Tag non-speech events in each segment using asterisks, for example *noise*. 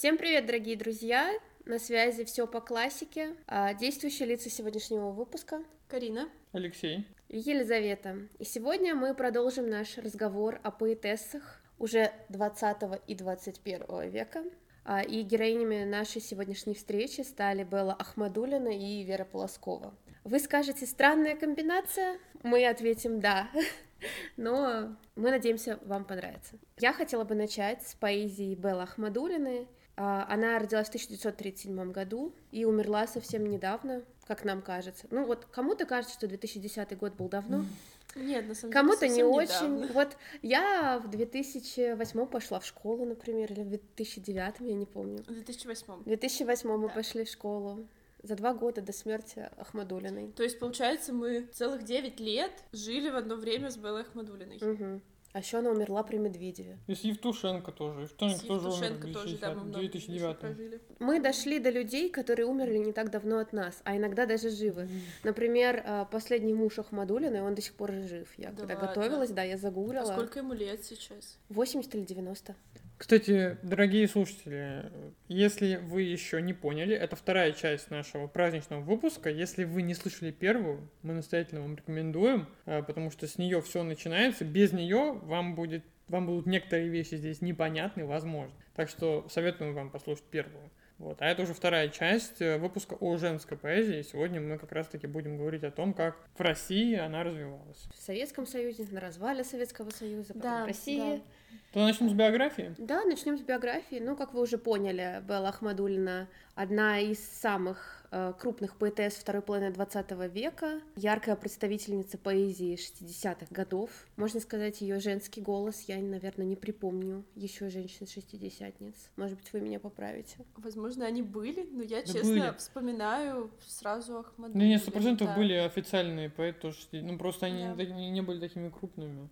Всем привет, дорогие друзья! На связи все по классике. А, действующие лица сегодняшнего выпуска. Карина. Алексей. Елизавета. И сегодня мы продолжим наш разговор о поэтессах уже 20 и 21 века. А, и героинями нашей сегодняшней встречи стали Белла Ахмадулина и Вера Полоскова. Вы скажете, странная комбинация? Мы ответим «да». *laughs* Но мы надеемся, вам понравится. Я хотела бы начать с поэзии Беллы Ахмадулиной. А, она родилась в 1937 году и умерла совсем недавно, как нам кажется. Ну вот кому-то кажется, что 2010 год был давно. Нет, на самом Кому-то деле не совсем очень. Вот я в 2008 пошла в школу, например, или в 2009, я не помню. В 2008. В 2008 мы Да. пошли в школу за два года до смерти Ахмадулиной. То есть, получается, мы целых 9 лет жили в одно время с Беллой Ахмадулиной. Мгм. А еще она умерла при Медведеве. И с Евтушенко тоже. Евтушенко С тоже умер Евтушенко в тоже, да, мы 2010 много еще 2009 прожили. Мы дошли до людей, которые умерли не так давно от нас, а иногда даже живы. Например, э, последний муж Ахмадулиной, он до сих пор жив. Я Да когда ладно? готовилась, да, я А загуглила. сколько ему лет сейчас? 80 или 90. Кстати, дорогие слушатели, если вы еще не поняли, это вторая часть нашего праздничного выпуска. Если вы не слышали первую, мы настоятельно вам рекомендуем, э, потому что с нее все начинается. Без нее вам будет вам будут некоторые вещи здесь непонятны, возможно. Так что советуем вам послушать первую. Вот. А это уже вторая часть э, выпуска о женской поэзии. Сегодня мы как раз-таки будем говорить о том, как в России она развивалась. В Советском Союзе, на развале Советского Союза, потом Да, в России. То начнем с биографии. Да, начнем с биографии. Ну, как вы уже поняли, Белла Ахмадулина одна из самых э, крупных поэтесс второй половины 20 века, яркая представительница поэзии 60-х годов. Можно сказать, ее женский голос я, наверное, не припомню еще женщин-шестидесятниц. Может быть, вы меня поправите. Возможно, они были, но я, Да честно, были. вспоминаю сразу Ахмадулину. Да нет, сто процентов да. были официальные поэты, тоже, ну просто они Да. не, не- не были такими крупными.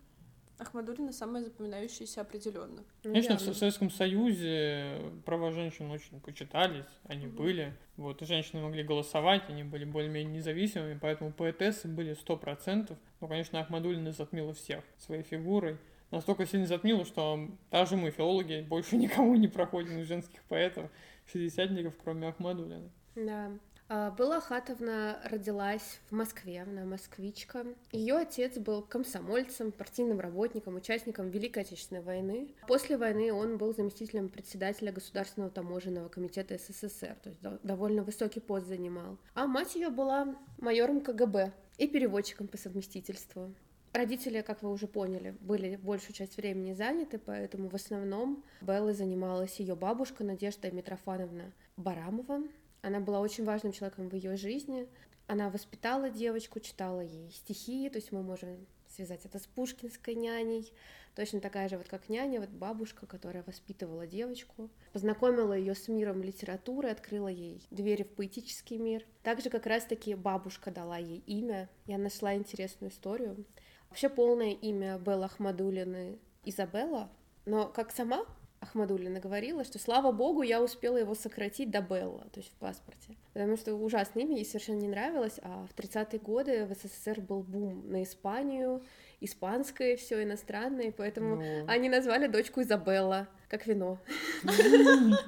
Ахмадулина самая запоминающаяся определенно. Ну, Конечно, в явно. Со- Советском Союзе права женщин очень почитались, они Мгм. были. Вот, и женщины могли голосовать, они были более-менее независимыми, поэтому поэтессы были сто процентов. Ну, конечно, Ахмадулина затмила всех своей фигурой. Настолько сильно затмила, что даже мы, филологи, больше *laughs* никому не проходим из женских поэтов, шестидесятников, кроме Ахмадулины. Да. А, Белла Хатовна родилась в Москве, она москвичка. Ее отец был комсомольцем, партийным работником, участником Великой Отечественной войны. После войны он был заместителем председателя Государственного таможенного комитета СССР, то есть до- довольно высокий пост занимал. А мать ее была майором КГБ и переводчиком по совместительству. Родители, как вы уже поняли, были большую часть времени заняты, поэтому в основном Беллой занималась ее бабушка Надежда Митрофановна Барамова. Она была очень важным человеком в ее жизни. Она воспитала девочку, читала ей стихи, то есть мы можем связать это с пушкинской няней. Точно такая же вот как няня, вот бабушка, которая воспитывала девочку, познакомила ее с миром литературы, открыла ей двери в поэтический мир. Также как раз-таки бабушка дала ей имя. Я нашла интересную историю. Вообще полное имя Белла Ахмадулины Изабелла, но как сама Ахмадулина говорила, что слава богу, я успела его сократить до Белла, то есть в паспорте. Потому что ужасное имя ей совершенно не нравилось, а в 30-е годы в СССР был бум на Испанию, испанское все иностранное, поэтому Ну, они назвали дочку Изабелла, как вино. *laughs*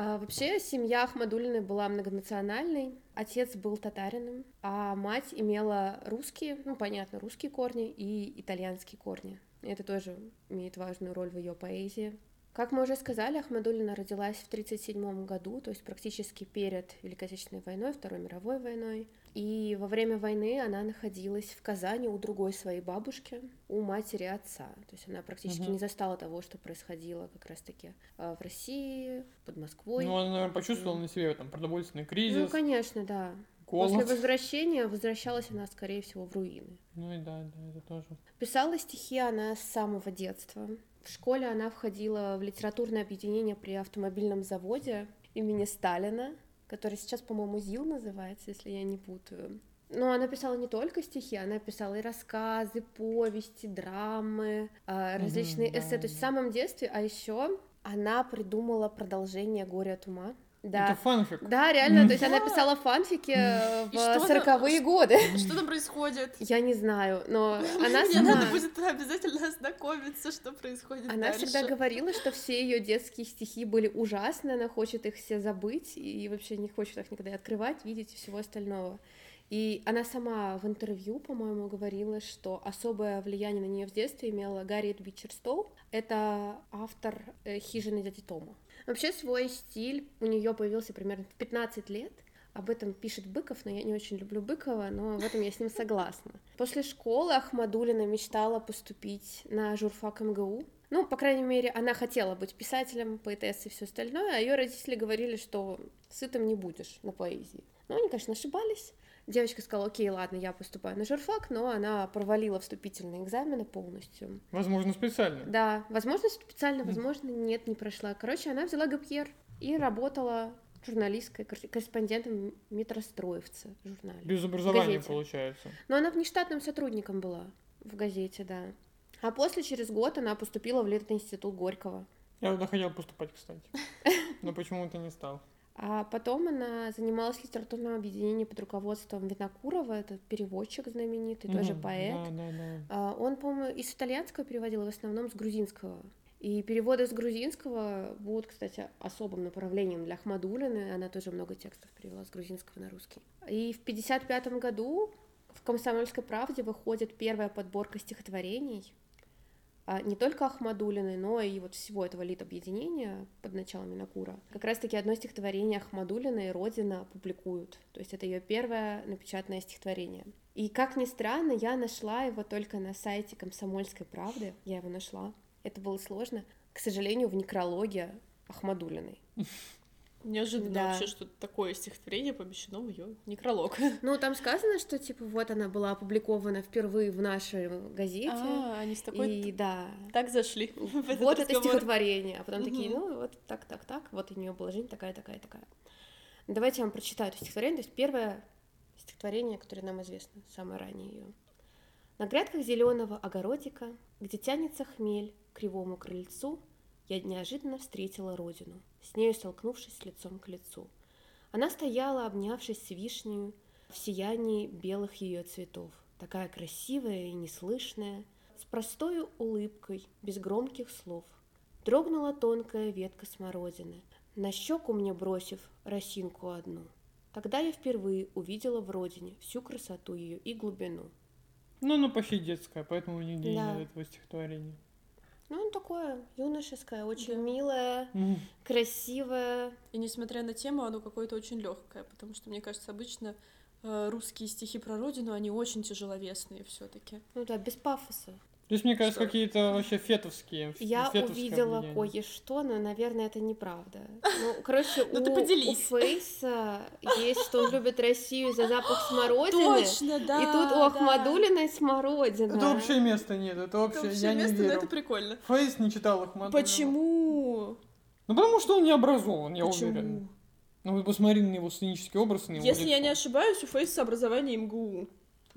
А, вообще, семья Ахмадулиной была многонациональной. Отец был татарином, а мать имела русские, ну, понятно, русские корни и итальянские корни. Это тоже имеет важную роль в ее поэзии. Как мы уже сказали, Ахмадулина родилась в 1937 году, то есть практически перед Великой Отечественной войной, Второй мировой войной. И во время войны она находилась в Казани у другой своей бабушки, у матери отца. То есть она практически Мгм. не застала того, что происходило как раз-таки э, в России, под Москвой. Ну, она, наверное, почувствовала на себе там продовольственный кризис, Ну, конечно, да. Голод. После возвращения возвращалась она, скорее всего, в руины. Ну и да, да, это тоже. Писала стихи она с самого детства. В школе она входила в литературное объединение при автомобильном заводе имени Сталина, который сейчас, по-моему, ЗИЛ называется, если я не путаю. Но она писала не только стихи, она писала и рассказы, повести, драмы, а, различные да, эссе. То есть в да. самом детстве, а еще она придумала продолжение «Горе от ума». Да. Это фанфик. Да, реально, то есть она писала фанфики э, в сороковые годы. Что там происходит? Я не знаю, но *laughs* она Мне надо будет обязательно ознакомиться, что происходит Она всегда говорила, что все ее детские стихи были ужасны, она хочет их все забыть и вообще не хочет их никогда открывать, видеть и всего остального. И она сама в интервью, по-моему, говорила, что особое влияние на нее в детстве имела Гарриет Бичерстоу. Это автор э, «Хижины дяди Тома». Вообще свой стиль у нее появился примерно в 15 лет. Об этом пишет Быков, но я не очень люблю Быкова, но в этом я с ним согласна. После школы Ахмадулина мечтала поступить на журфак МГУ. Ну, по крайней мере, она хотела быть писателем, поэтессой и все остальное, а ее родители говорили, что сытым не будешь на поэзии. Но они, конечно, ошибались. Девочка сказала, окей, ладно, я поступаю на журфак, но она провалила вступительные экзамены полностью. Возможно, специально. Да, возможно, специально, возможно, нет, не прошла. Короче, она взяла ГПР и работала журналисткой, кор- корреспондентом метростроевца в журнале. Без образования, получается. Но она внештатным сотрудником была в газете, да. А после, через год, она поступила в Литинститут Горького. Я туда хотел поступать, кстати. *laughs* Но почему-то не стал. А потом она занималась литературным объединением под руководством Винокурова, это переводчик знаменитый, тоже Мгм. поэт. Да, да, да. А, Он, по-моему, из итальянского переводил, в основном с грузинского. И переводы с грузинского будут, кстати, особым направлением для Ахмадулины. Она тоже много текстов перевела с грузинского на русский. И в 1955 году в «Комсомольской правде» выходит первая подборка стихотворений не только Ахмадулины, но и вот всего этого лит-объединения под началом Минакура. Как раз-таки одно стихотворение Ахмадулина и Родина публикуют. То есть это ее первое напечатанное стихотворение. И как ни странно, я нашла его только на сайте Комсомольской правды. Я его нашла. Это было сложно. К сожалению, в некрологе Ахмадулиной. Неожиданно Да. вообще, что такое стихотворение помещено в ее некролог. *laughs* Ну, там сказано, что, типа, вот она была опубликована впервые в нашей газете. А, они с такой и да, так зашли. *laughs* вот это стихотворение. А потом такие, ну, вот так, так, так. Вот у нее была жизнь такая, такая, такая. Давайте я вам прочитаю это стихотворение. То есть первое стихотворение, которое нам известно, самое раннее ее. На грядках зеленого огородика, где тянется хмель к кривому крыльцу, я неожиданно встретила родину, с нею столкнувшись лицом к лицу. Она стояла, обнявшись с вишнею, в сиянии белых ее цветов, такая красивая и неслышная, с простой улыбкой, без громких слов. Дрогнула тонкая ветка смородины, на щеку мне бросив росинку одну. Тогда я впервые увидела в родине всю красоту ее и глубину. Ну, оно почти детское, поэтому гений Да. этого стихотворения. Ну, он такое юношеское, очень Да. милое, М. красивое. И несмотря на тему, оно какое-то очень легкое, потому что, мне кажется, обычно э, русские стихи про родину, они очень тяжеловесные все-таки. Ну да, без пафоса. То есть, мне кажется, Что? какие-то вообще фетовские. Я увидела влияние. кое-что, но, наверное, это неправда. Ну, короче, Ну у, ты у поделись. Фейса есть, что он любит Россию за запах смородины. Точно, да. И тут у да. Ахмадулиной смородина. Это вообще места нет, это Это вообще, вообще я не место, но верю. это прикольно. Фейс не читал Ахматуллина. Почему? Ну, потому что он не образован, я Почему? уверен. Ну, вы посмотри на его сценический образ, на его Если я лицо. не ошибаюсь, у Фейса образование МГУ.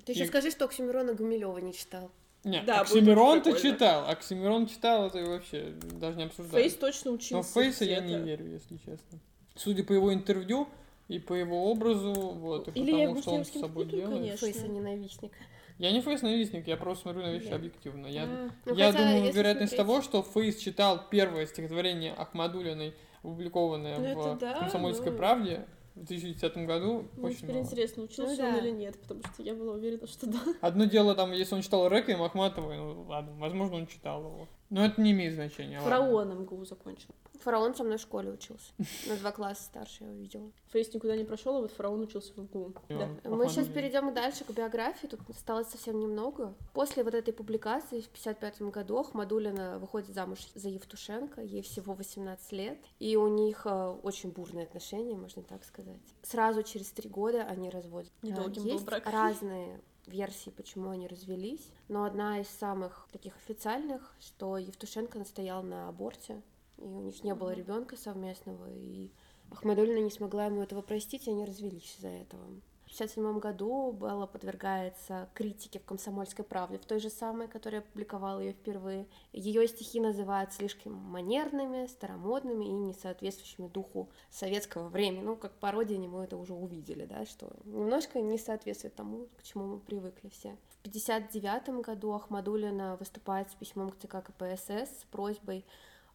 Ты еще И- скажи, что Оксимирона Гумилева не читал. Нет, Да, Оксимирон ты читал, Оксимирон читал, это вообще даже не обсуждать. Фейс точно учился. Но Фейса я не верю, если честно. Судя по его интервью и по его образу, вот, и Или я потому, его что он с собой путаю, делает. конечно. Фейса ненавистник. Я не фейс-ненавистник, я просто смотрю на вещи Да. объективно. Я, А, Ну, я хотя, думаю, вероятность смотреть- того, что Фейс читал первое стихотворение Ахмадулиной, опубликованное Ну, в да, «Комсомольской ну. правде» в 2010 году, Мне очень теперь мало. интересно, учился Ну он да. или нет, потому что я была уверена, что да. Одно дело, там, если он читал Реквием Ахматовой, ну ладно, возможно, он читал его. Но это не имеет значения. Фараон МГУ закончил. Фараон со мной в школе учился. На два класса старше я увидела. Фейс никуда не прошел, а вот фараон учился в МГУ. Да. Мы сейчас перейдем дальше к биографии. Тут осталось совсем немного. После вот этой публикации в 1955 году Ахмадулина выходит замуж за Евтушенко. Ей всего 18 лет. И у них э, очень бурные отношения, можно так сказать. Сразу через три года они разводятся. Недолгим А, был Есть брак. разные версии, почему они развелись. Но одна из самых таких официальных, что Евтушенко настоял на аборте. И у них не было ребенка совместного. И Ахмадулина не смогла ему этого простить, и они развелись из-за этого. В 1957 году Белла подвергается критике в «Комсомольской правде», в той же самой, которая опубликовала ее впервые. Ее стихи называют слишком манерными, старомодными и не соответствующими духу советского времени. Ну, как по родине мы это уже увидели, да, что немножко не соответствует тому, к чему мы привыкли все. В 1959 году Ахмадулина выступает с письмом к ЦК КПСС с просьбой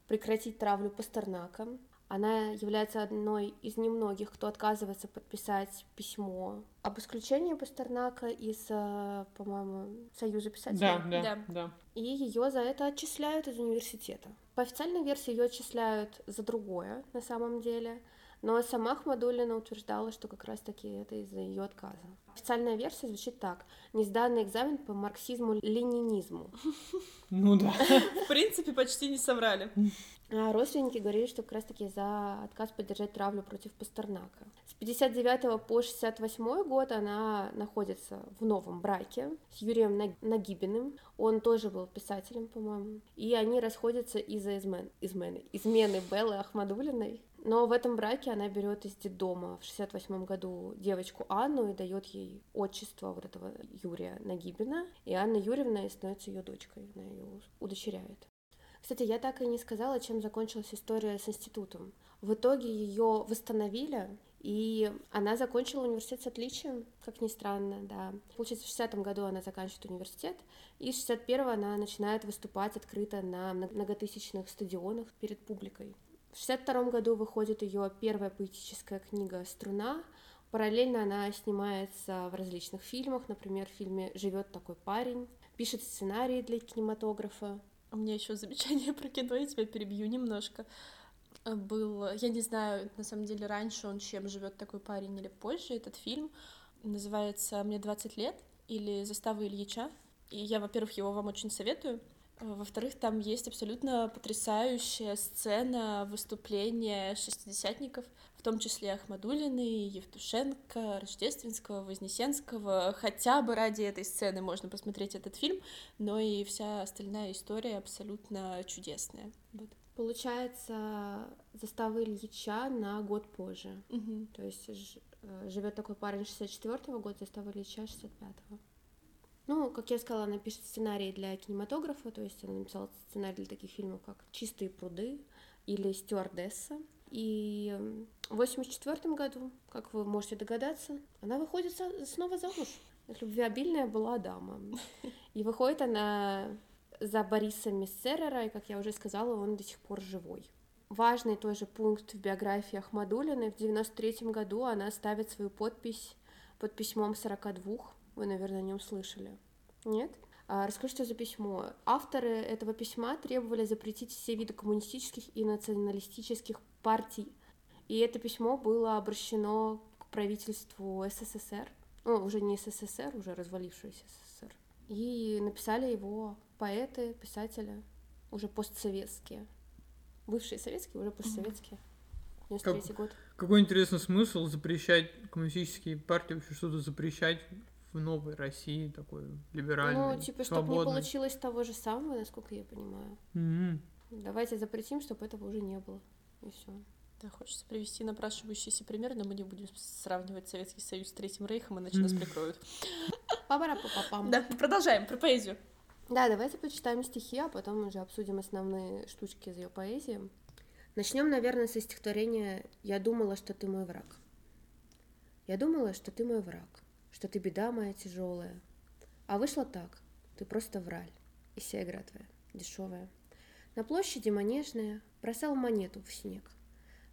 прекратить травлю Пастернака. Она является одной из немногих, кто отказывается подписать письмо об исключении Пастернака из, э, по-моему, Союза писателей. Да, да, да, да. И ее за это отчисляют из университета. По официальной версии ее отчисляют за другое, на самом деле. Но сама Ахмадулина утверждала, что как раз-таки это из-за ее отказа. Официальная версия звучит так. Несданный экзамен по марксизму-ленинизму. *laughs* Ну да. В принципе, почти не соврали. А родственники говорили, что как раз-таки за отказ поддержать травлю против Пастернака. С 59 по 68 год она находится в новом браке с Юрием Нагибиным. Он тоже был писателем, по-моему. И они расходятся из-за измен... измены, измены Беллы Ахмадулиной. Но в этом браке она берет из детдома в 68 году девочку Анну и дает ей отчество вот этого Юрия Нагибина. И Анна Юрьевна становится ее дочкой, она ее удочеряет. Кстати, я так и не сказала, чем закончилась история с институтом. В итоге ее восстановили, и она закончила университет с отличием, как ни странно, да. Получается, в 60-м году она заканчивает университет, и с 61-го она начинает выступать открыто на многотысячных стадионах перед публикой. В 62 году выходит ее первая поэтическая книга «Струна». Параллельно она снимается в различных фильмах, например, в фильме «Живет такой парень», пишет сценарии для кинематографа. У меня еще замечание про кино, я тебя перебью немножко. Был, я не знаю, на самом деле, раньше он чем живет такой парень или позже, этот фильм называется «Мне 20 лет» или «Застава Ильича». И я, во-первых, его вам очень советую. Во-вторых, там есть абсолютно потрясающая сцена выступления шестидесятников, в том числе Ахмадулины, Евтушенко, Рождественского, Вознесенского. Хотя бы ради этой сцены можно посмотреть этот фильм, но и вся остальная история абсолютно чудесная. Вот. Получается, застава Ильича на год позже. Угу. То есть э, живет такой парень 64-го года, застава Ильича 65-го. Ну, как я сказала, она пишет сценарии для кинематографа, то есть она написала сценарий для таких фильмов, как «Чистые пруды» или «Стюардесса». И в 1984 году, как вы можете догадаться, она выходит снова замуж. Любвеобильная была дама. И выходит она за Бориса Мессерера, и, как я уже сказала, он до сих пор живой. Важный тоже пункт в биографии Ахмадулиной. В 93 году она ставит свою подпись под письмом 42 вы, наверное, о нем слышали. Нет? А, расскажу, что за письмо. Авторы этого письма требовали запретить все виды коммунистических и националистических партий. И это письмо было обращено к правительству СССР, ну, уже не СССР, уже развалившегося СССР. И написали его поэты, писатели, уже постсоветские. Бывшие советские, уже постсоветские. 93 как, год. Какой интересный смысл запрещать коммунистические партии, вообще что-то запрещать в новой России такой либеральной, Ну, типа, чтобы не получилось того же самого, насколько я понимаю. Mm-hmm. Давайте запретим, чтобы этого уже не было. И все. Да, хочется привести напрашивающийся пример, но мы не будем сравнивать Советский Союз с Третьим Рейхом, иначе нас прикроют. папара папам Да, продолжаем про поэзию. Да, давайте почитаем стихи, а потом уже обсудим основные штучки из ее поэзии. Начнем, наверное, со стихотворения «Я думала, что ты мой враг». Я думала, что ты мой враг что ты беда моя тяжелая. А вышло так, ты просто враль, и вся игра твоя, дешевая. На площади манежная бросал монету в снег.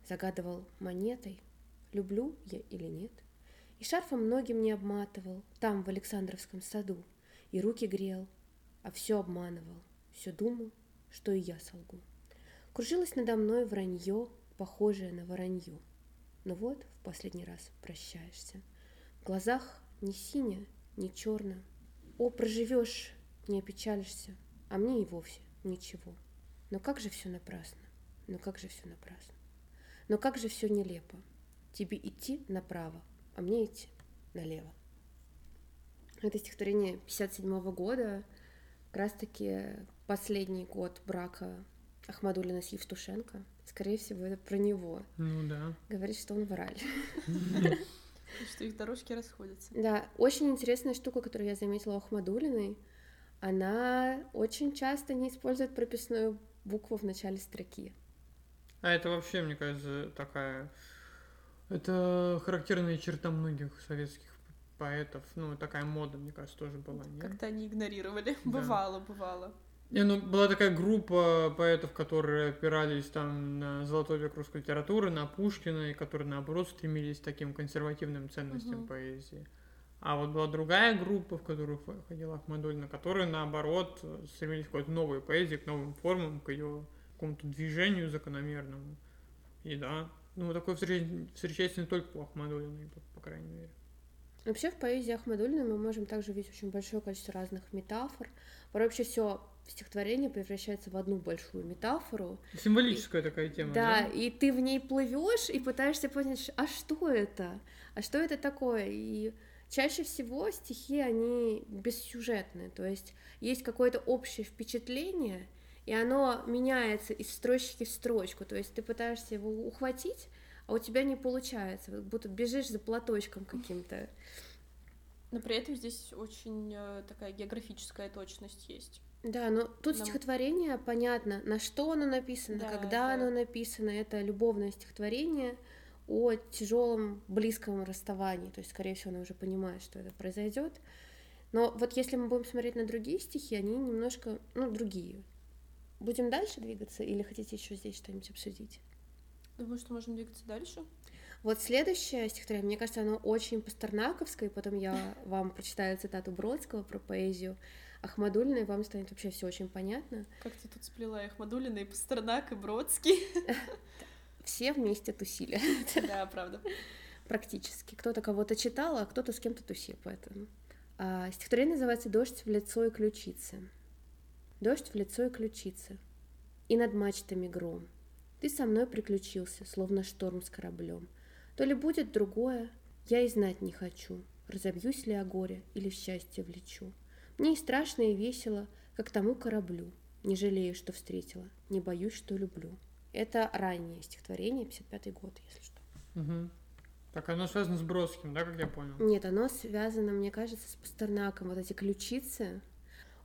Загадывал монетой, люблю я или нет. И шарфом многим не обматывал, там, в Александровском саду, и руки грел, а все обманывал, все думал, что и я солгу. Кружилось надо мной вранье, похожее на воронье. Но вот в последний раз прощаешься. В глазах ни синяя, ни черная. О, проживешь, не опечалишься, а мне и вовсе ничего. Но как же все напрасно, но как же все напрасно. Но как же все нелепо. Тебе идти направо, а мне идти налево. Это стихотворение 57 года, как раз-таки последний год брака Ахмадулина с Евтушенко. Скорее всего, это про него. Ну да. Говорит, что он враль. *laughs* Что их дорожки расходятся. Да, очень интересная штука, которую я заметила у Ахмадулиной, она очень часто не использует прописную букву в начале строки. А это вообще, мне кажется, такая... Это характерная черта многих советских поэтов. Ну, такая мода, мне кажется, тоже была. Как-то они игнорировали. Да. Бывало, бывало. Не, ну, была такая группа поэтов, которые опирались там на золотой век русской литературы, на Пушкина, и которые, наоборот, стремились к таким консервативным ценностям угу. поэзии. А вот была другая группа, в которую ходила Ахмадульна, которые, наоборот, стремились к какой-то новой поэзии, к новым формам, к ее какому-то движению закономерному. И да, ну, такое встречается не только у Ахмадулиной, по, по крайней мере. Вообще в поэзии Ахмадулиной мы можем также видеть очень большое количество разных метафор. Вообще все стихотворение превращается в одну большую метафору. Символическая и, такая тема. Да, да, и ты в ней плывешь и пытаешься понять, а что это? А что это такое? И чаще всего стихи, они бессюжетные, то есть есть какое-то общее впечатление, и оно меняется из строчки в строчку, то есть ты пытаешься его ухватить, а у тебя не получается, как будто бежишь за платочком каким-то. Но при этом здесь очень э, такая географическая точность есть. Да, но тут Нам... стихотворение понятно, на что оно написано, да, когда это... оно написано. Это любовное стихотворение о тяжелом близком расставании. То есть, скорее всего, она уже понимает, что это произойдет. Но вот если мы будем смотреть на другие стихи, они немножко, ну, другие. Будем дальше двигаться или хотите еще здесь что-нибудь обсудить? Думаю, что можем двигаться дальше. Вот следующее стихотворение, мне кажется, оно очень пастернаковское, и потом я вам прочитаю цитату Бродского про поэзию Ахмадулина, и вам станет вообще все очень понятно. Как ты тут сплела и Ахмадулина, и Пастернак, и Бродский. *laughs* Все вместе тусили. *laughs* Да, правда. Практически. Кто-то кого-то читал, а кто-то с кем-то тусил, поэтому. А, стихотворение называется «Дождь в лицо и ключицы». Дождь в лицо и ключицы, и над мачтами гром. Ты со мной приключился, словно шторм с кораблем. То ли будет другое, я и знать не хочу, разобьюсь ли о горе или в счастье влечу. Мне и страшно, и весело, как тому кораблю. Не жалею, что встретила, не боюсь, что люблю. Это раннее стихотворение, 55-й год, если что. Угу. Так оно связано с Бродским, да, как я понял? Нет, оно связано, мне кажется, с Пастернаком. Вот эти ключицы.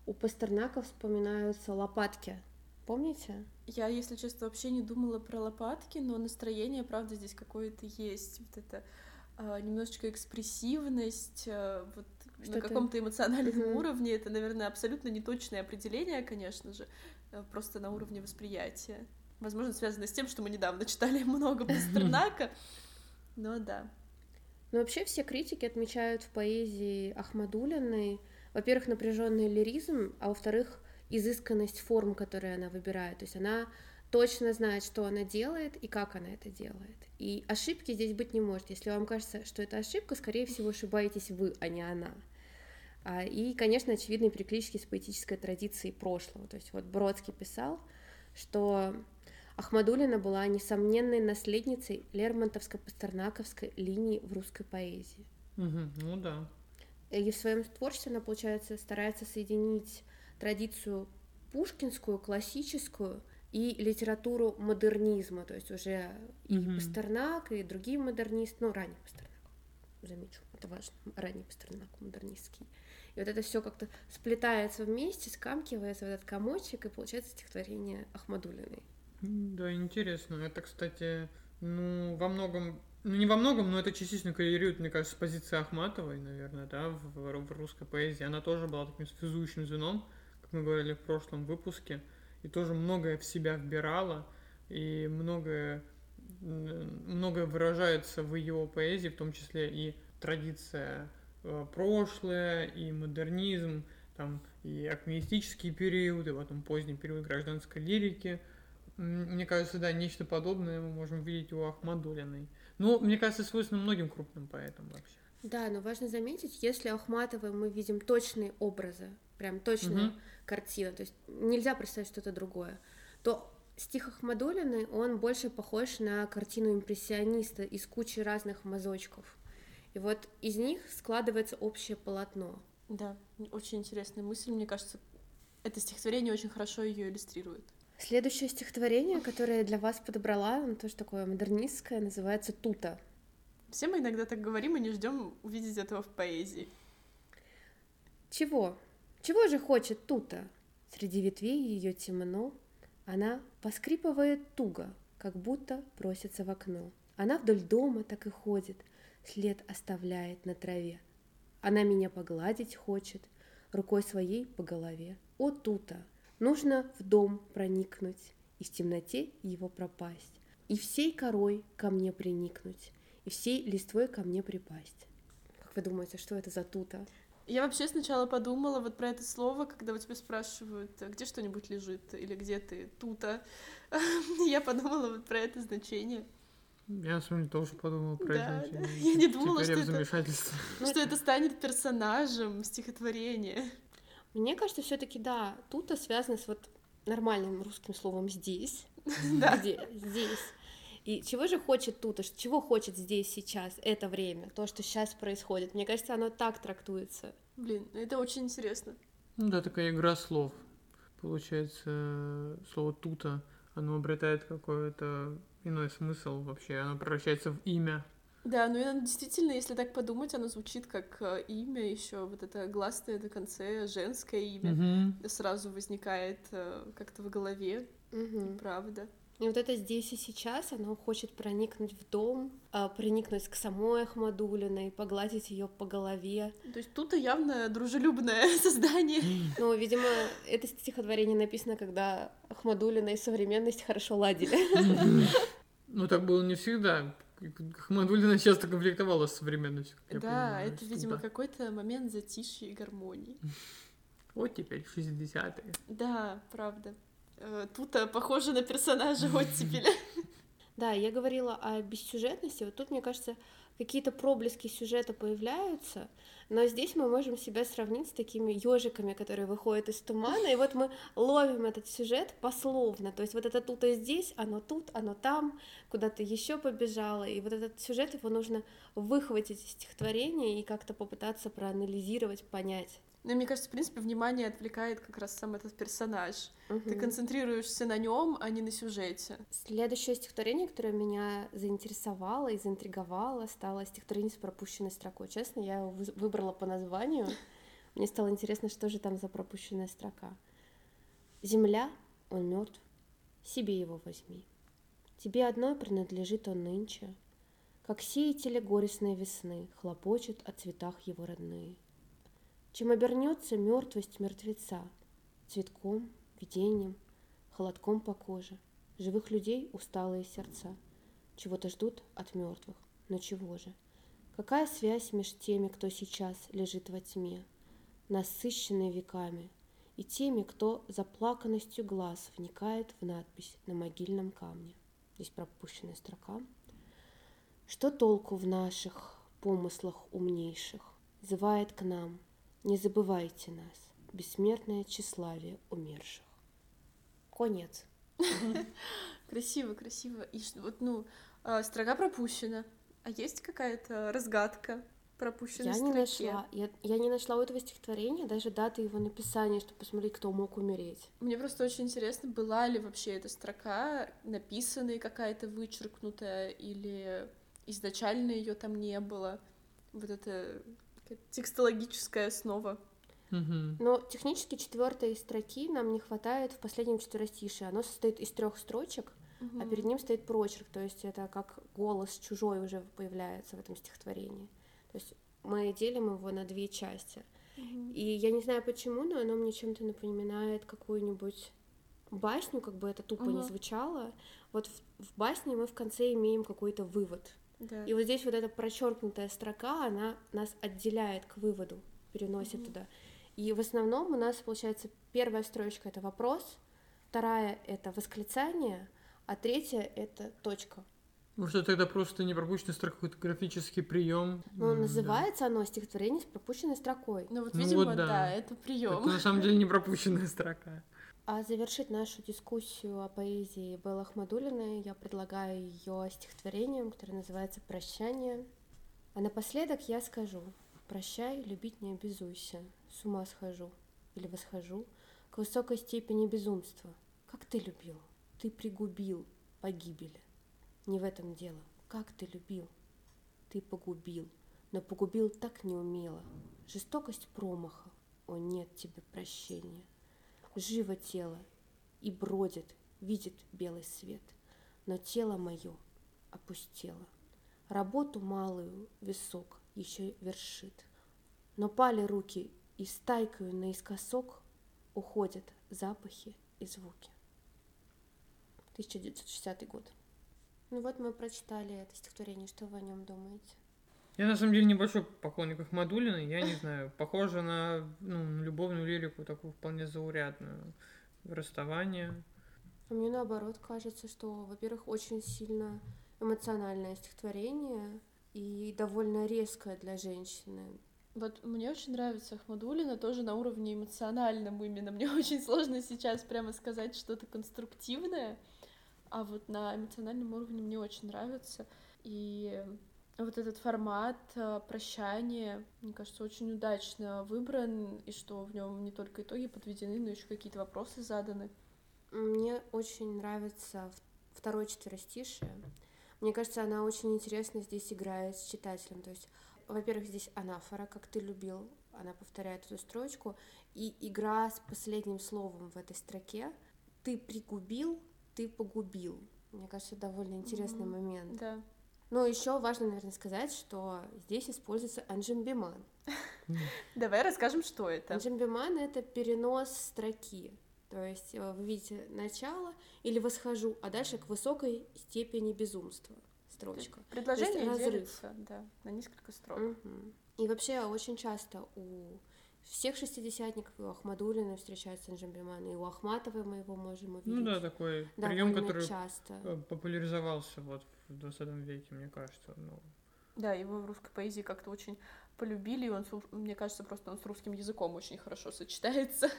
У Пастернака вспоминаются лопатки. Помните? Я, если честно, вообще не думала про лопатки, но настроение, правда, здесь какое-то есть. Вот это э, немножечко экспрессивность, э, вот что на каком-то эмоциональном угу. уровне. Это, наверное, абсолютно неточное определение, конечно же, э, просто на уровне восприятия. Возможно, связано с тем, что мы недавно читали *laughs* много Пастернака, но да. Но вообще все критики отмечают в поэзии Ахмадулиной, во-первых, напряженный лиризм, а во-вторых, изысканность форм, которые она выбирает. То есть она точно знает, что она делает и как она это делает. И ошибки здесь быть не может. Если вам кажется, что это ошибка, скорее всего, ошибаетесь вы, а не она. А, и, конечно, очевидные переклички с поэтической традицией прошлого. То есть вот Бродский писал, что Ахмадулина была несомненной наследницей Лермонтовско-Пастернаковской линии в русской поэзии. Угу, ну да. И в своем творчестве она, получается, старается соединить традицию пушкинскую, классическую и литературу модернизма, то есть уже и mm-hmm. Пастернак, и другие модернисты, ну, ранний Пастернак, замечу, это важно, ранний Пастернак, модернистский. И вот это все как-то сплетается вместе, скамкивается в этот комочек, и получается стихотворение Ахмадулиной. Да, интересно. Это, кстати, ну, во многом, ну, не во многом, но это частично коррелирует, мне кажется, с позицией Ахматовой, наверное, да, в, в русской поэзии. Она тоже была таким связующим звеном, как мы говорили в прошлом выпуске, и тоже многое в себя вбирала, и многое, многое выражается в ее поэзии, в том числе и традиция прошлое, и модернизм, там, и акмеистический период, и потом поздний период гражданской лирики. Мне кажется, да, нечто подобное мы можем видеть у Ахмадулиной. Ну, мне кажется, свойственно многим крупным поэтам вообще. Да, но важно заметить, если у Ахматовой мы видим точные образы, прям точная угу. картина, то есть нельзя представить что-то другое, то стих Ахмадулиной, он больше похож на картину импрессиониста из кучи разных мазочков. И вот из них складывается общее полотно. Да, очень интересная мысль, мне кажется, это стихотворение очень хорошо ее иллюстрирует. Следующее стихотворение, которое я для вас подобрала, оно тоже такое модернистское, называется «Тута». Все мы иногда так говорим и не ждем увидеть этого в поэзии. Чего? Чего же хочет тута? Среди ветвей ее темно, она поскрипывает туго, как будто просится в окно. Она вдоль дома так и ходит, след оставляет на траве. Она меня погладить хочет, рукой своей по голове. О, тута, нужно в дом проникнуть и в темноте его пропасть, и всей корой ко мне приникнуть, и всей листвой ко мне припасть. Как вы думаете, что это за тута? Я вообще сначала подумала вот про это слово, когда у тебя спрашивают, «А где что-нибудь лежит или где ты тута. *laughs* Я подумала вот про это значение. Я, на самом деле, тоже подумала про Да, это. да. Я не думала, Теперь я что это-. *laughs* Что это станет персонажем стихотворения. Мне кажется, все-таки да, тута связано с вот нормальным русским словом здесь. *laughs* Да. Где? Здесь. И чего же хочет тута? Ш- Чего хочет здесь сейчас, это время, то, что сейчас происходит? Мне кажется, оно так трактуется. Блин, это очень интересно. Ну да, такая игра слов. Получается, слово тута, оно обретает какой-то иной смысл вообще. Оно превращается в имя. Да, ну и действительно, если так подумать, оно звучит как э, имя еще, вот это гласное на конце, женское имя. Мгм. Сразу возникает э, как-то в голове, Мгм. правда. И вот это здесь и сейчас, оно хочет проникнуть в дом, а, проникнуть к самой Ахмадулиной, погладить ее по голове. То есть тут явно дружелюбное *laughs* создание. Ну, видимо, это стихотворение написано, когда Ахмадулина и современность хорошо ладили. *laughs* Ну так было не всегда. Ахмадулина часто конфликтовала с современностью. как я Да, понимаю, это, видимо, какой-то момент затишья и гармонии. *laughs* Вот теперь 60-е. Да, правда. Э, Тут э, похоже на персонажа *laughs* оттепеля. Да, я говорила о бессюжетности. Вот тут, мне кажется, какие-то проблески сюжета появляются, но здесь мы можем себя сравнить с такими ежиками, которые выходят из тумана, и вот мы ловим этот сюжет пословно. То есть вот это тут и здесь, оно тут, оно там, куда-то еще побежало, и вот этот сюжет его нужно выхватить из стихотворения и как-то попытаться проанализировать, понять. Ну, и мне кажется, в принципе, внимание отвлекает как раз сам этот персонаж. Ты Мгм. концентрируешься на нем, а не на сюжете. Следующее стихотворение, которое меня заинтересовало и заинтриговало, стало стихотворение с пропущенной строкой. Честно, я его выбрала по названию. Мне стало интересно, что же там за пропущенная строка. Земля, он мертв, себе его возьми. Тебе одной принадлежит он нынче, как сеятели горестной весны хлопочут о цветах его родные. Чем обернется мертвость мертвеца, цветком, видением, холодком по коже, живых людей усталые сердца, чего-то ждут от мертвых, но чего же? Какая связь между теми, кто сейчас лежит во тьме, насыщенной веками, и теми, кто заплаканностью глаз вникает в надпись на могильном камне? Здесь пропущенная строка. Что толку в наших помыслах умнейших? Зывает к нам, не забывайте нас, бессмертное тщеславие умерших. Конец. *laughs* Красиво, красиво. И вот, ну, а, строка пропущена. А есть какая-то разгадка пропущенной Я не нашла. Я, я не нашла у этого стихотворения даже даты его написания, чтобы посмотреть, кто мог умереть. Мне просто очень интересно, была ли вообще эта строка написанная какая-то вычеркнутая, или изначально ее там не было. Вот это текстологическая основа. Мгм. Но технически четвертой строки нам не хватает в последнем четверостишее. Оно состоит из трех строчек, а перед ним стоит прочерк, то есть это как голос чужой уже появляется в этом стихотворении. То есть мы делим его на две части. И я не знаю почему, но оно мне чем-то напоминает какую-нибудь басню, как бы это тупо не Ага. звучало. Вот в, в басне мы в конце имеем какой-то вывод. Да. И вот здесь вот эта прочеркнутая строка, она нас отделяет к выводу, переносит Мгм. туда. И в основном у нас получается первая строчка это вопрос, вторая это восклицание, а третья это точка. Может, это тогда просто не пропущенный строк, какой-то графический прием. Но называется оно стихотворение с пропущенной строкой. Ну вот, Ну видимо, вот да. да. это Это прием. на самом деле не пропущенная строка. А завершить нашу дискуссию о поэзии Беллы Ахмадулиной я предлагаю ее стихотворением, которое называется «Прощание». А напоследок я скажу «Прощай, любить не обязуйся, с ума схожу или восхожу к высокой степени безумства. Как ты любил, ты пригубил погибели. Не в этом дело, как ты любил. ты погубил, но погубил так неумело. Жестокость промаха, о, нет тебе прощения. Живо тело и бродит, видит белый свет, но тело мое опустело. Работу малую висок еще вершит, но пали руки и стайкою наискосок уходят запахи и звуки. 1960 год. Ну вот мы прочитали это стихотворение, что вы о нем думаете? Я на самом деле небольшой поклонник Ахмадулиной, я не знаю, похоже на ну, любовную лирику, такую вполне заурядную. Расставание. А мне наоборот кажется, что, во-первых, очень сильно эмоциональное стихотворение и довольно резкое для женщины. Вот мне очень нравится Ахмадулина тоже на уровне эмоциональном именно. Мне *laughs* очень сложно сейчас прямо сказать что-то конструктивное, а вот на эмоциональном уровне мне очень нравится. И вот этот формат э, прощания, мне кажется, очень удачно выбран, и что в нем не только итоги подведены, но еще какие-то вопросы заданы. Мне очень нравится второй четверостишее. Мне кажется, она очень интересно здесь играет с читателем. То есть, во-первых, здесь анафора, как ты любил, она повторяет эту строчку, и игра с последним словом в этой строке. Ты пригубил, ты погубил. Мне кажется, довольно интересный mm-hmm. момент. Да. Ну, еще важно, наверное, сказать, что здесь используется анджимбиман. Давай расскажем, что это. Анджимбиман — это перенос строки. То есть э, вы видите начало или восхожу, а дальше к высокой степени безумства строчка. Предложение делится, да, на несколько строк. Угу. И вообще очень часто у всех шестидесятников, и у Ахмадулина встречается Анжамбиман, и у Ахматовой мы его можем увидеть. Ну да, такой прием, который часто. популяризовался вот в 20 веке, мне кажется. Ну. Да, его в русской поэзии как-то очень полюбили, и он, мне кажется, просто он с русским языком очень хорошо сочетается.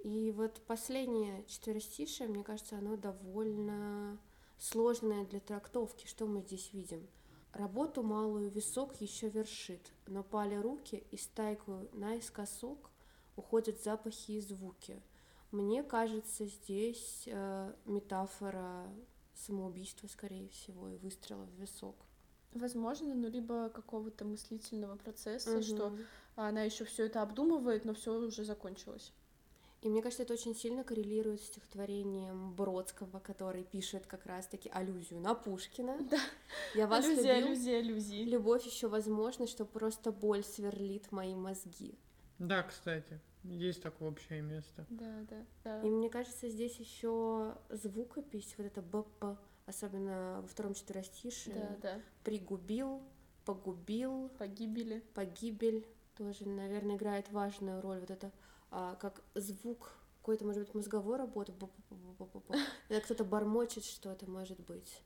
И вот последнее четверостишее, мне кажется, оно довольно сложное для трактовки. Что мы здесь видим? Работу малую висок еще вершит, но пали руки и стайку наискосок уходят запахи и звуки. Мне кажется, здесь э, метафора самоубийства, скорее всего, и выстрела в висок. Возможно, ну либо какого-то мыслительного процесса, угу. что она еще все это обдумывает, но все уже закончилось. И мне кажется, это очень сильно коррелирует с стихотворением Бродского, который пишет как раз-таки аллюзию на Пушкина. *laughs* Да. Я вас аллюзия, любил. аллюзия, аллюзии. Любовь еще возможно, что просто боль сверлит мои мозги. Да, кстати, есть такое общее место. Да, да, да. И мне кажется, здесь еще звукопись, вот это БП, особенно во втором четверостише. Да, да. Пригубил, погубил. Погибели. Погибель тоже, наверное, играет важную роль. Вот это а, как звук какой-то, может быть, мозговой работы, *laughs* когда кто-то бормочет что-то, может быть,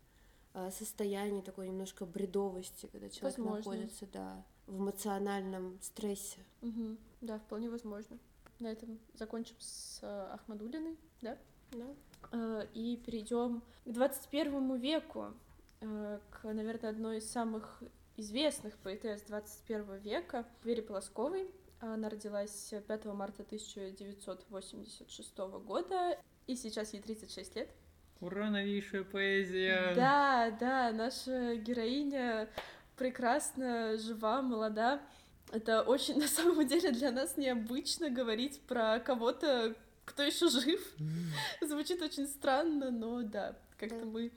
а, состояние такой немножко бредовости, когда человек возможно. находится, да, в эмоциональном стрессе. Угу. Да, вполне возможно. На этом закончим с э, Ахмадулиной, да? Да. Э, и перейдем к 21 веку, э, к, наверное, одной из самых известных поэтесс 21 века, Вере Полосковой. Она родилась 5 марта 1986 года, и сейчас ей 36 лет. Ура, новейшая поэзия! Да, да, наша героиня прекрасна, жива, молода. Это очень, *laughs* на самом деле, для нас необычно говорить про кого-то, кто еще жив. Звучит очень странно, но да, как-то мы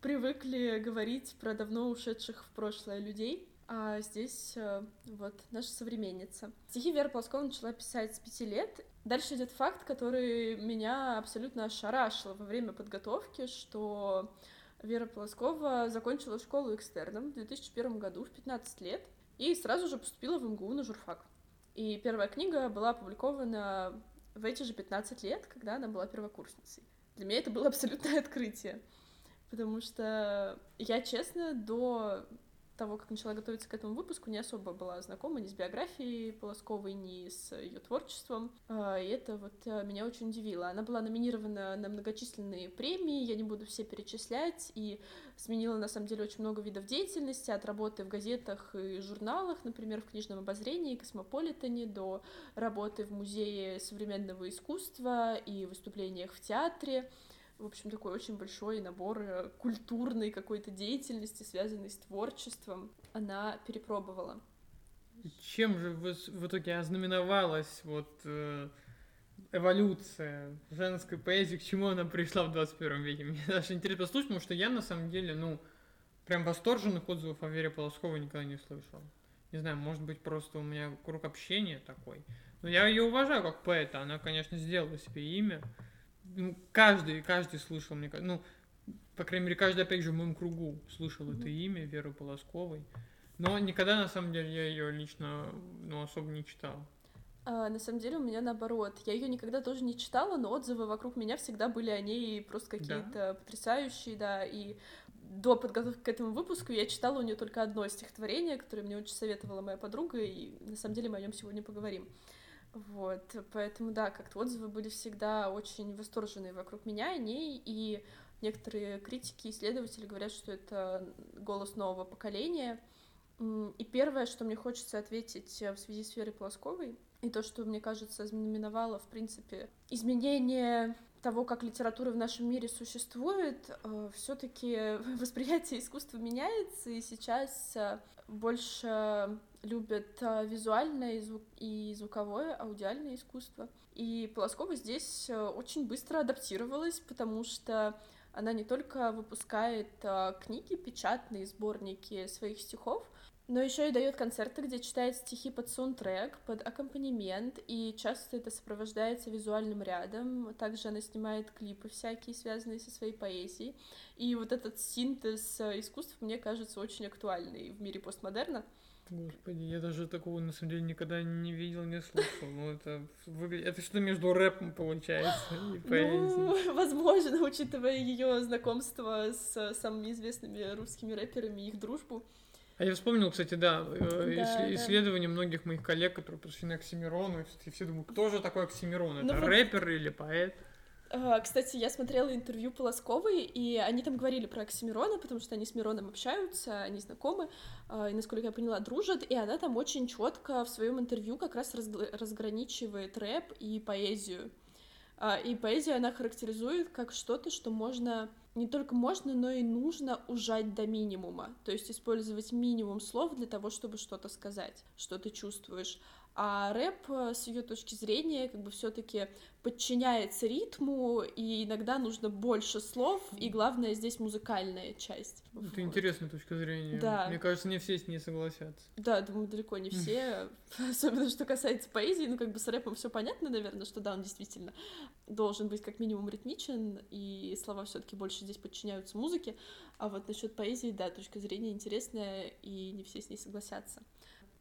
привыкли говорить про давно ушедших в прошлое людей. А здесь э, вот наша современница. Стихи Вера Полоскова начала писать с пяти лет. Дальше идет факт, который меня абсолютно ошарашил во время подготовки, что Вера Полоскова закончила школу экстерном в 2001 году в 15 лет и сразу же поступила в МГУ на журфак. И первая книга была опубликована в эти же 15 лет, когда она была первокурсницей. Для меня это было абсолютное открытие, потому что я, честно, до того, как начала готовиться к этому выпуску, не особо была знакома ни с биографией Полосковой, ни с ее творчеством. А, и это вот а, меня очень удивило. Она была номинирована на многочисленные премии, я не буду все перечислять, и сменила, на самом деле, очень много видов деятельности, от работы в газетах и журналах, например, в книжном обозрении, Космополитене, до работы в Музее современного искусства и выступлениях в театре. В общем, такой очень большой набор э, культурной какой-то деятельности, связанной с творчеством, она перепробовала. Чем же в, итоге ознаменовалась вот э, эволюция женской поэзии, к чему она пришла в 21 веке? Мне даже интересно послушать, потому что я на самом деле, ну, прям восторженных отзывов о Вере Полосковой никогда не слышал. Не знаю, может быть, просто у меня круг общения такой. Но я ее уважаю как поэта, она, конечно, сделала себе имя. Ну, каждый, каждый слышал, мне ну, по крайней мере, каждый, опять же, в моем кругу слышал mm-hmm. это имя Веры Полосковой. Но никогда, на самом деле, я ее лично, ну, особо не читал. А, на самом деле у меня наоборот. Я ее никогда тоже не читала, но отзывы вокруг меня всегда были о ней просто какие-то да? потрясающие, да. И до подготовки к этому выпуску я читала у нее только одно стихотворение, которое мне очень советовала моя подруга, и на самом деле мы о нем сегодня поговорим. Вот, поэтому, да, как-то отзывы были всегда очень восторженные вокруг меня о ней, и некоторые критики, исследователи говорят, что это голос нового поколения. И первое, что мне хочется ответить э, в связи с Верой Полосковой, и то, что, мне кажется, знаменовало, в принципе, изменение того, как литература в нашем мире существует, э, все-таки *laughs* восприятие искусства меняется, и сейчас э, больше любят э, визуальное и, звук, и звуковое, аудиальное искусство. И Полоскова здесь очень быстро адаптировалась, потому что она не только выпускает книги, печатные сборники своих стихов, но еще и дает концерты, где читает стихи под саундтрек, под аккомпанемент, и часто это сопровождается визуальным рядом. Также она снимает клипы всякие, связанные со своей поэзией. И вот этот синтез э, искусств мне кажется очень актуальный в мире постмодерна. Господи, я даже такого на самом деле никогда не видел, не слышал. Ну, это выглядит... Это что между рэпом получается и ну, поэзией. Ну, возможно, учитывая ее знакомство с самыми известными русскими рэперами и их дружбу. А я вспомнил, кстати, да, э, да исследования да. многих моих коллег, которые на Оксимирону, и все думают, кто же такой Оксимирон? Это ну, рэпер или поэт? А, кстати, я смотрела интервью Полосковой, и они там говорили про Оксимирона, потому что они с Мироном общаются, они знакомы, а, и, насколько я поняла, дружат, и она там очень четко в своем интервью как раз разграничивает рэп и поэзию. А, и поэзию она характеризует как что-то, что можно не только можно, но и нужно ужать до минимума. То есть использовать минимум слов для того, чтобы что-то сказать, что ты чувствуешь. А рэп, э, с ее точки зрения, как бы все-таки подчиняется ритму, и иногда нужно больше слов, и главное здесь музыкальная часть. Это вот. интересная точка зрения. Да. Мне кажется, не все с ней согласятся. Да, думаю, далеко не все, *laughs* особенно что касается поэзии, ну как бы с рэпом все понятно, наверное, что да, он действительно должен быть как минимум ритмичен, и слова все-таки больше здесь подчиняются музыке, а вот насчет поэзии, да, точка зрения интересная, и не все с ней согласятся.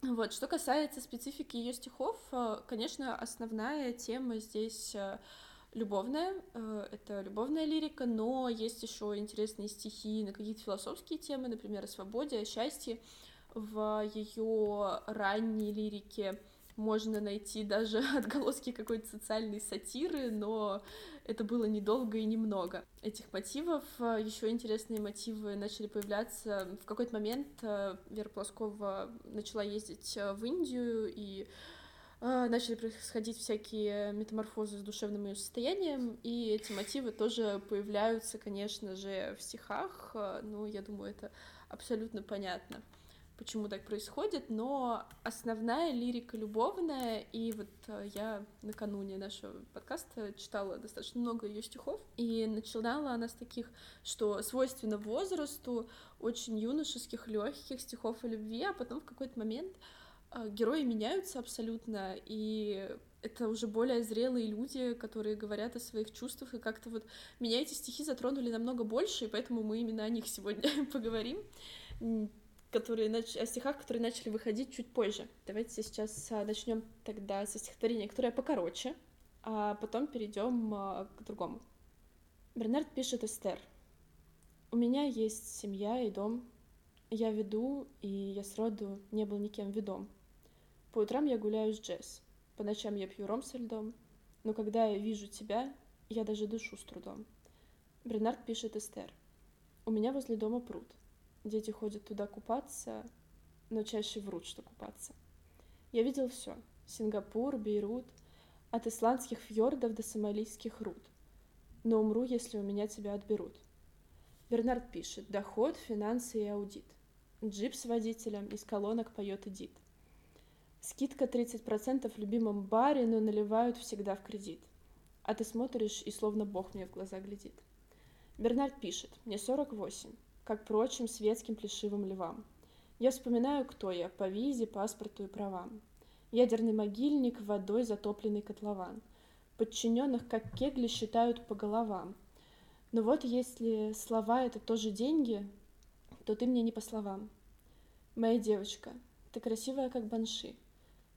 Вот, что касается специфики ее стихов, э, конечно, основная тема здесь э, любовная, э, это любовная лирика, но есть еще интересные стихи на какие-то философские темы, например, о свободе, о счастье. В ее ранней лирике можно найти даже *laughs* отголоски какой-то социальной сатиры, но это было недолго и немного. Этих мотивов, еще интересные мотивы начали появляться. В какой-то момент а, Вера Плоскова начала ездить а, в Индию, и начали происходить всякие метаморфозы с душевным ее состоянием, и эти мотивы тоже появляются, конечно же, в стихах. Ну, я думаю, это абсолютно понятно почему так происходит, но основная лирика любовная, и вот э, я накануне нашего подкаста читала достаточно много ее стихов, и начинала она с таких, что свойственно возрасту, очень юношеских, легких стихов о любви, а потом в какой-то момент э, герои меняются абсолютно, и это уже более зрелые люди, которые говорят о своих чувствах, и как-то вот меня эти стихи затронули намного больше, и поэтому мы именно о них сегодня *laughs* поговорим которые нач... о стихах, которые начали выходить чуть позже. Давайте сейчас а, начнем тогда со стихотворения, которое покороче, а потом перейдем а, к другому. Бернард пишет Эстер. У меня есть семья и дом. Я веду, и я сроду не был никем ведом. По утрам я гуляю с Джесс. По ночам я пью ром со льдом. Но когда я вижу тебя, я даже дышу с трудом. Бернард пишет Эстер. У меня возле дома пруд. Дети ходят туда купаться, но чаще врут, что купаться. Я видел все: Сингапур, Бейрут, от исландских фьордов до сомалийских руд. но умру, если у меня тебя отберут. Бернард пишет «Доход, финансы и аудит». Джип с водителем из колонок поет Эдит. Скидка 30% в любимом баре, но наливают всегда в кредит. А ты смотришь, и словно бог мне в глаза глядит. Бернард пишет «Мне 48, как прочим светским плешивым львам. Я вспоминаю, кто я, по визе, паспорту и правам. Ядерный могильник, водой затопленный котлован. Подчиненных, как кегли, считают по головам. Но вот если слова — это тоже деньги, то ты мне не по словам. Моя девочка, ты красивая, как банши.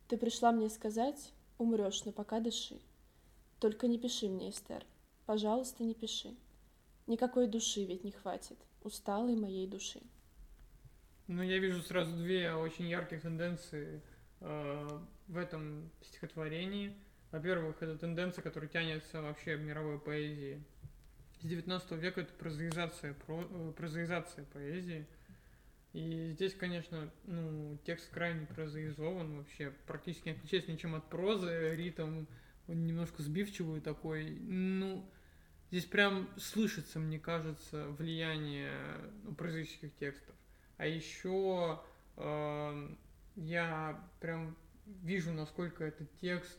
Ты пришла мне сказать, умрешь, но пока дыши. Только не пиши мне, Эстер, пожалуйста, не пиши. Никакой души ведь не хватит, усталой моей души. Ну, я вижу сразу две очень ярких тенденции э, в этом стихотворении. Во-первых, это тенденция, которая тянется вообще в мировой поэзии. С 19 века это прозаизация, про, э, прозаизация поэзии. И здесь, конечно, ну, текст крайне прозаизован, вообще практически не отличается ничем от прозы, ритм он немножко сбивчивый такой. Ну, здесь прям слышится, мне кажется, влияние ну, прозаических текстов. А еще э, я прям вижу, насколько этот текст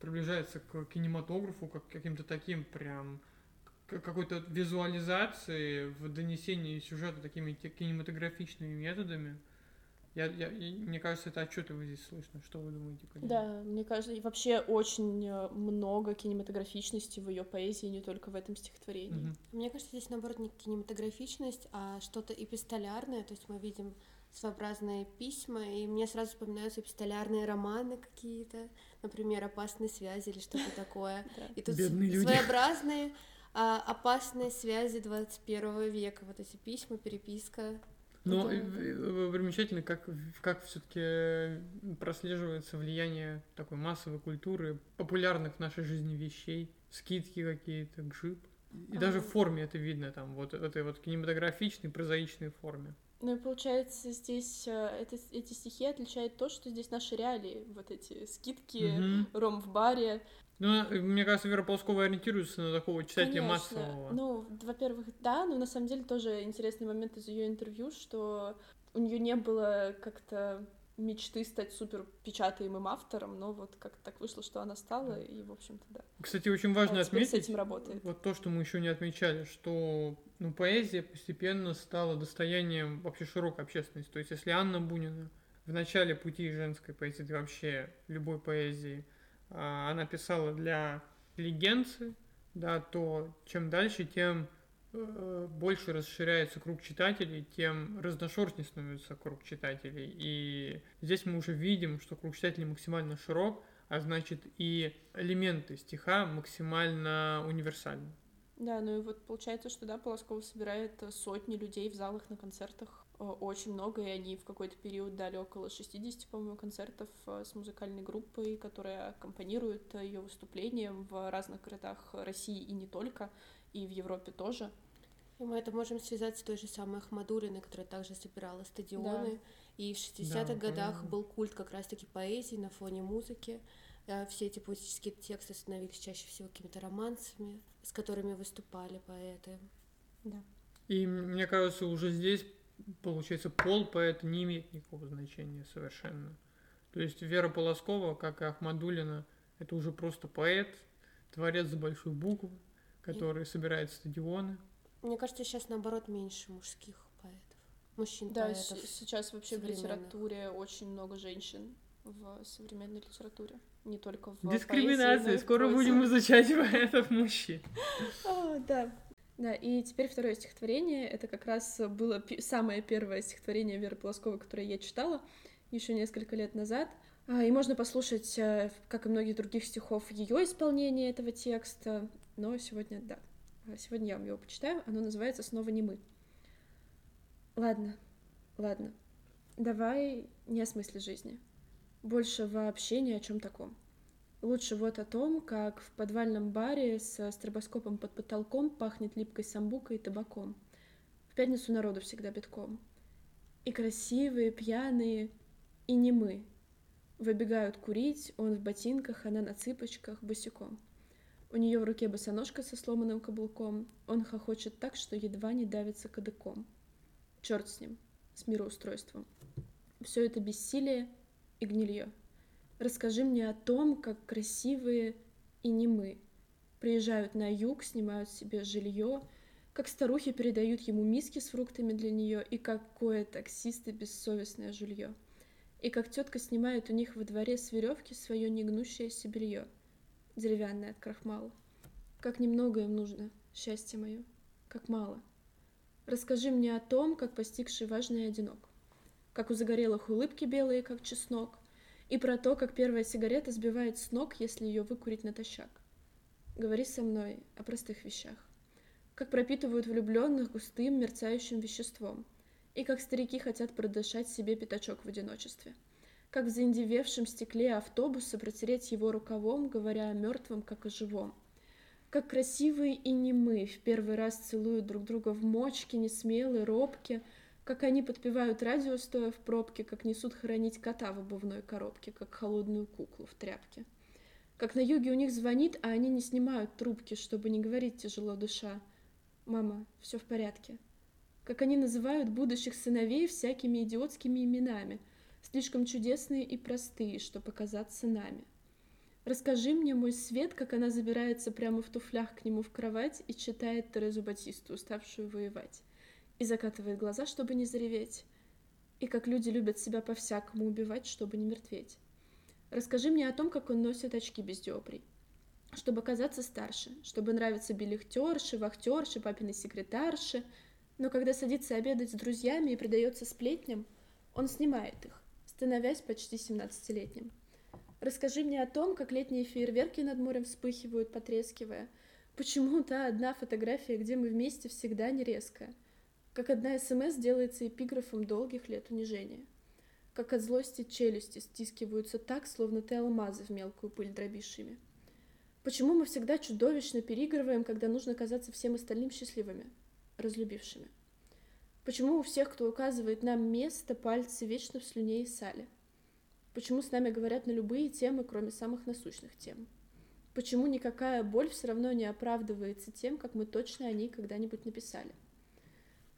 приближается к кинематографу, как каким-то таким прям какой-то визуализации в донесении сюжета такими кинематографичными методами. Я, я, мне кажется, это отчетливо здесь слышно. Что вы думаете, Калина? Да, мне кажется, и вообще очень э, много кинематографичности в ее поэзии, не только в этом стихотворении. Угу. Мне кажется, здесь наоборот не кинематографичность, а что-то эпистолярное. То есть мы видим своеобразные письма, и мне сразу вспоминаются эпистолярные романы какие-то, например, «Опасные связи» или что-то такое. *laughs* И тут своеобразные а, опасные связи 21 века, вот эти письма, переписка. Но это... примечательно, как, как все-таки прослеживается влияние такой массовой культуры, популярных в нашей жизни вещей, скидки какие-то, гжип. И а... даже в форме это видно, там, вот этой вот кинематографичной, прозаичной форме. Ну и получается, здесь э, это, эти стихи отличают то, что здесь наши реалии, вот эти скидки, угу. ром в баре, ну, мне кажется, Вера Полскова ориентируется на такого читателя Конечно. массового. Ну, во-первых, да, но на самом деле тоже интересный момент из ее интервью, что у нее не было как-то мечты стать супер печатаемым автором, но вот как так вышло, что она стала, и, в общем-то, да. Кстати, очень важно а отметить, с этим работает. вот то, что мы еще не отмечали, что ну, поэзия постепенно стала достоянием вообще широкой общественности. То есть, если Анна Бунина в начале пути женской поэзии, вообще любой поэзии, она писала для интеллигенции, да, то чем дальше, тем э, больше расширяется круг читателей, тем разношерстнее становится круг читателей. И здесь мы уже видим, что круг читателей максимально широк, а значит и элементы стиха максимально универсальны. Да, ну и вот получается, что да, Полоскова собирает сотни людей в залах на концертах Э, очень много, и они в какой-то период дали около 60, по-моему, концертов э, с музыкальной группой, которая аккомпанирует э, ее выступлениям в разных городах России и не только, и в Европе тоже. И мы это можем связать с той же самой Ахмадулиной, которая также собирала стадионы. Да. И в 60-х да, годах правильно. был культ как раз-таки поэзии на фоне музыки. Все эти поэтические тексты становились чаще всего какими-то романсами, с которыми выступали поэты. Да. И мне кажется, уже здесь получается, пол поэта не имеет никакого значения совершенно. То есть Вера Полоскова, как и Ахмадулина, это уже просто поэт, творец за большую букву, который и... собирает стадионы. Мне кажется, сейчас наоборот меньше мужских поэтов. Мужчин да, поэтов. сейчас вообще в литературе очень много женщин в современной литературе, не только в Дискриминация. Поэзии, Скоро будем изучать поэтов мужчин. *laughs* А, да. Да, и теперь второе стихотворение. Это как раз было самое первое стихотворение Веры Полосковой, которое я читала еще несколько лет назад. А, и можно послушать, э, как и многих других стихов, ее исполнение этого текста. Но сегодня, да, сегодня я вам его почитаю. Оно называется «Снова не мы». Ладно, ладно. Давай не о смысле жизни. Больше вообще ни о чем таком. Лучше вот о том, как в подвальном баре со стробоскопом под потолком пахнет липкой самбукой и табаком. В пятницу народу всегда битком. И красивые, пьяные, и не мы. Выбегают курить, он в ботинках, она на цыпочках, босиком. У нее в руке босоножка со сломанным каблуком. Он хохочет так, что едва не давится кадыком. Черт с ним, с мироустройством. Все это бессилие и гнилье. Расскажи мне о том, как красивые и немы приезжают на юг, снимают себе жилье, как старухи передают ему миски с фруктами для нее, и какое таксисты бессовестное жилье. И как тетка снимает у них во дворе с веревки свое негнущееся белье, деревянное от крахмала. Как немного им нужно, счастье мое, как мало. Расскажи мне о том, как постигший важный одинок, как у загорелых улыбки белые, как чеснок, и про то, как первая сигарета сбивает с ног, если ее выкурить натощак. Говори со мной о простых вещах. Как пропитывают влюбленных густым мерцающим веществом. И как старики хотят продышать себе пятачок в одиночестве. Как в заиндевевшем стекле автобуса протереть его рукавом, говоря о мертвом, как о живом. Как красивые и немы в первый раз целуют друг друга в мочке, несмелые, робкие, как они подпевают радио, стоя в пробке, как несут хоронить кота в обувной коробке, как холодную куклу в тряпке. Как на юге у них звонит, а они не снимают трубки, чтобы не говорить тяжело душа. Мама, все в порядке. Как они называют будущих сыновей всякими идиотскими именами, слишком чудесные и простые, что показаться нами. Расскажи мне, мой свет, как она забирается прямо в туфлях к нему в кровать и читает Терезу Батисту, уставшую воевать и закатывает глаза, чтобы не зареветь. И как люди любят себя по-всякому убивать, чтобы не мертветь. Расскажи мне о том, как он носит очки без диоприй. Чтобы казаться старше, чтобы нравиться билихтерши, вахтерши, папиной секретарши. Но когда садится обедать с друзьями и предается сплетням, он снимает их, становясь почти 17-летним. Расскажи мне о том, как летние фейерверки над морем вспыхивают, потрескивая. Почему та одна фотография, где мы вместе, всегда не резкая — как одна СМС делается эпиграфом долгих лет унижения. Как от злости челюсти стискиваются так, словно ты алмазы в мелкую пыль дробишь Почему мы всегда чудовищно переигрываем, когда нужно казаться всем остальным счастливыми, разлюбившими? Почему у всех, кто указывает нам место, пальцы вечно в слюне и сале? Почему с нами говорят на любые темы, кроме самых насущных тем? Почему никакая боль все равно не оправдывается тем, как мы точно о ней когда-нибудь написали?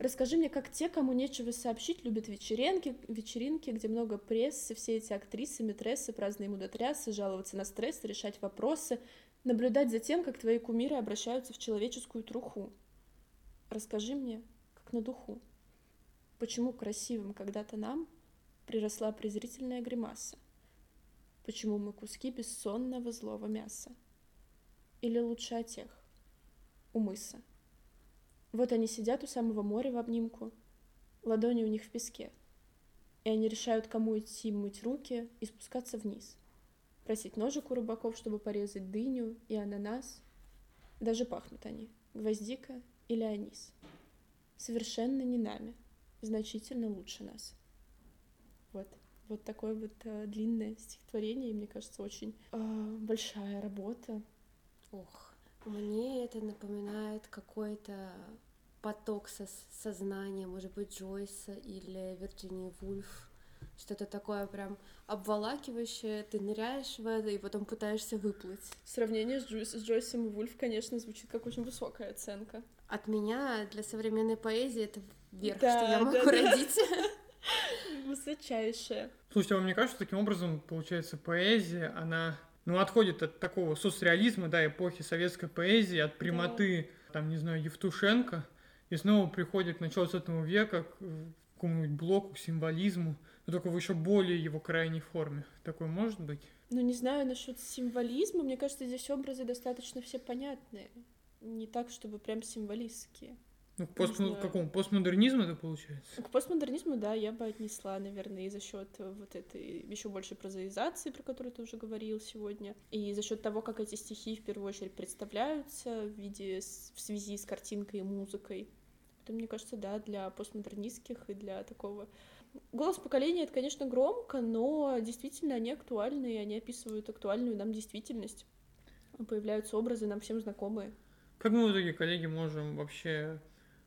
Расскажи мне, как те, кому нечего сообщить, любят вечеринки, вечеринки, где много прессы, все эти актрисы, метрессы, праздные мудотрясы, жаловаться на стресс, решать вопросы, наблюдать за тем, как твои кумиры обращаются в человеческую труху. Расскажи мне, как на духу. Почему красивым когда-то нам приросла презрительная гримаса? Почему мы куски бессонного злого мяса? Или лучше о тех, у мыса? Вот они сидят у самого моря в обнимку, ладони у них в песке, и они решают, кому идти мыть руки и спускаться вниз. Просить ножик у рыбаков, чтобы порезать дыню и ананас. Даже пахнут они, гвоздика или анис. Совершенно не нами, значительно лучше нас. Вот. Вот такое вот э, длинное стихотворение, и мне кажется, очень э, большая работа. Ох, мне это напоминает какой-то поток со сознания, может быть, Джойса или Вирджинии Вульф. Что-то такое прям обволакивающее, ты ныряешь в это и потом пытаешься выплыть. Сравнение с, Джойс, с Джойсом и Вульф, конечно, звучит как очень высокая оценка. От меня для современной поэзии это верх, да, что я могу да, родить. *laughs* Высочайшая. Слушайте, а вам не кажется, таким образом, получается, поэзия, она ну, отходит от такого соцреализма, да, эпохи советской поэзии, от прямоты, да. там, не знаю, Евтушенко, и снова приходит к началу 20 века, к какому-нибудь блоку, к символизму, но только в еще более его крайней форме. Такое может быть? Ну, не знаю насчет символизма. Мне кажется, здесь образы достаточно все понятные. Не так, чтобы прям символистские. Ну, к пост... какому? Постмодернизму это получается? К постмодернизму, да, я бы отнесла, наверное, и за счет вот этой еще большей прозаизации, про которую ты уже говорил сегодня, и за счет того, как эти стихи в первую очередь представляются в виде в связи с картинкой и музыкой. Это, мне кажется, да, для постмодернистских и для такого Голос поколения это, конечно, громко, но действительно они актуальны, и они описывают актуальную нам действительность. Появляются образы нам всем знакомые. Как мы в итоге, коллеги, можем вообще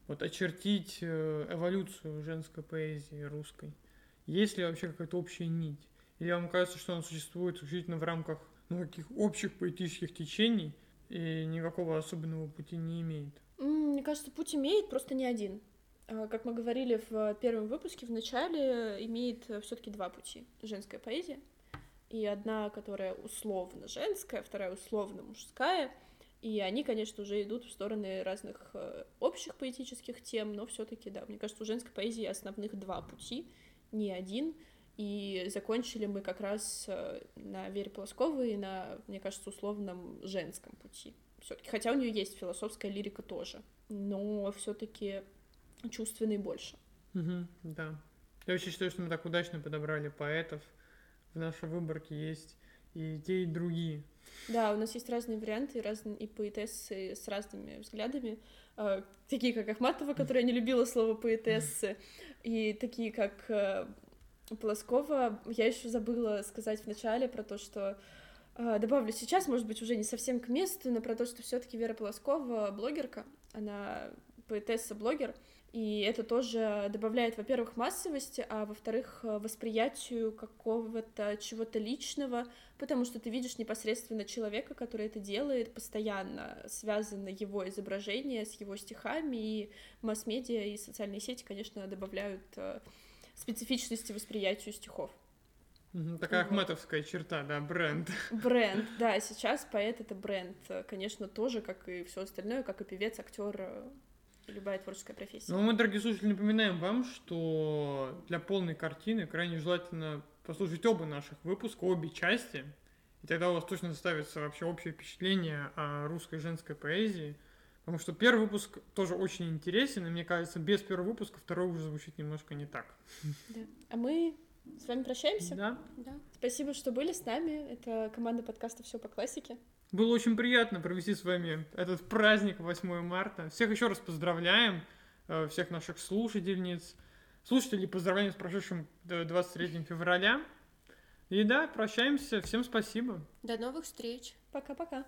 вот очертить э, эволюцию женской поэзии русской? Есть ли вообще какая-то общая нить? Или вам кажется, что она существует исключительно в рамках ну, каких общих поэтических течений, и никакого особенного пути не имеет? Мне кажется, путь имеет, просто не один. А, как мы говорили в первом выпуске, в начале имеет все-таки два пути. Женская поэзия и одна, которая условно женская, вторая условно мужская. И они, конечно, уже идут в стороны разных э, общих поэтических тем, но все-таки, да, мне кажется, у женской поэзии основных два пути, не один. И закончили мы как раз э, на Вере Полосковой и на, мне кажется, условном женском пути. Все-таки, хотя у нее есть философская лирика тоже, но все-таки чувственный больше. Угу, да. Я вообще считаю, что мы так удачно подобрали поэтов. В нашей выборке есть и те, и другие. Да, у нас есть разные варианты, разные и поэтессы с разными взглядами, э, такие как Ахматова, которая не любила слово поэтессы, и такие как э, Полоскова. Я еще забыла сказать в начале про то, что э, добавлю сейчас, может быть, уже не совсем к месту, но про то, что все-таки Вера Полоскова блогерка, она поэтесса-блогер, и это тоже добавляет, во-первых, массовости, а во-вторых, восприятию какого-то чего-то личного, потому что ты видишь непосредственно человека, который это делает, постоянно связано его изображение с его стихами, и масс-медиа и социальные сети, конечно, добавляют э, специфичности восприятию стихов. Такая вот. ахматовская черта, да, бренд. *laughs* Бренд, да, сейчас поэт это бренд, конечно, тоже, как и все остальное, как и певец, актер, э, любая творческая профессия. Ну, мы, дорогие слушатели, напоминаем вам, что для полной картины крайне желательно послушать оба наших выпуска, обе части, и тогда у вас точно составится вообще общее впечатление о русской женской поэзии, потому что первый выпуск тоже очень интересен, и мне кажется, без первого выпуска второй уже звучит немножко не так. Да. А мы с вами прощаемся. Да. да. Спасибо, что были с нами. Это команда подкаста «Все по классике». Было очень приятно провести с вами этот праздник 8 марта. Всех еще раз поздравляем, э, всех наших слушательниц. Слушателей поздравляем с прошедшим 23 февраля. И да, прощаемся. Всем спасибо. До новых встреч. Пока-пока.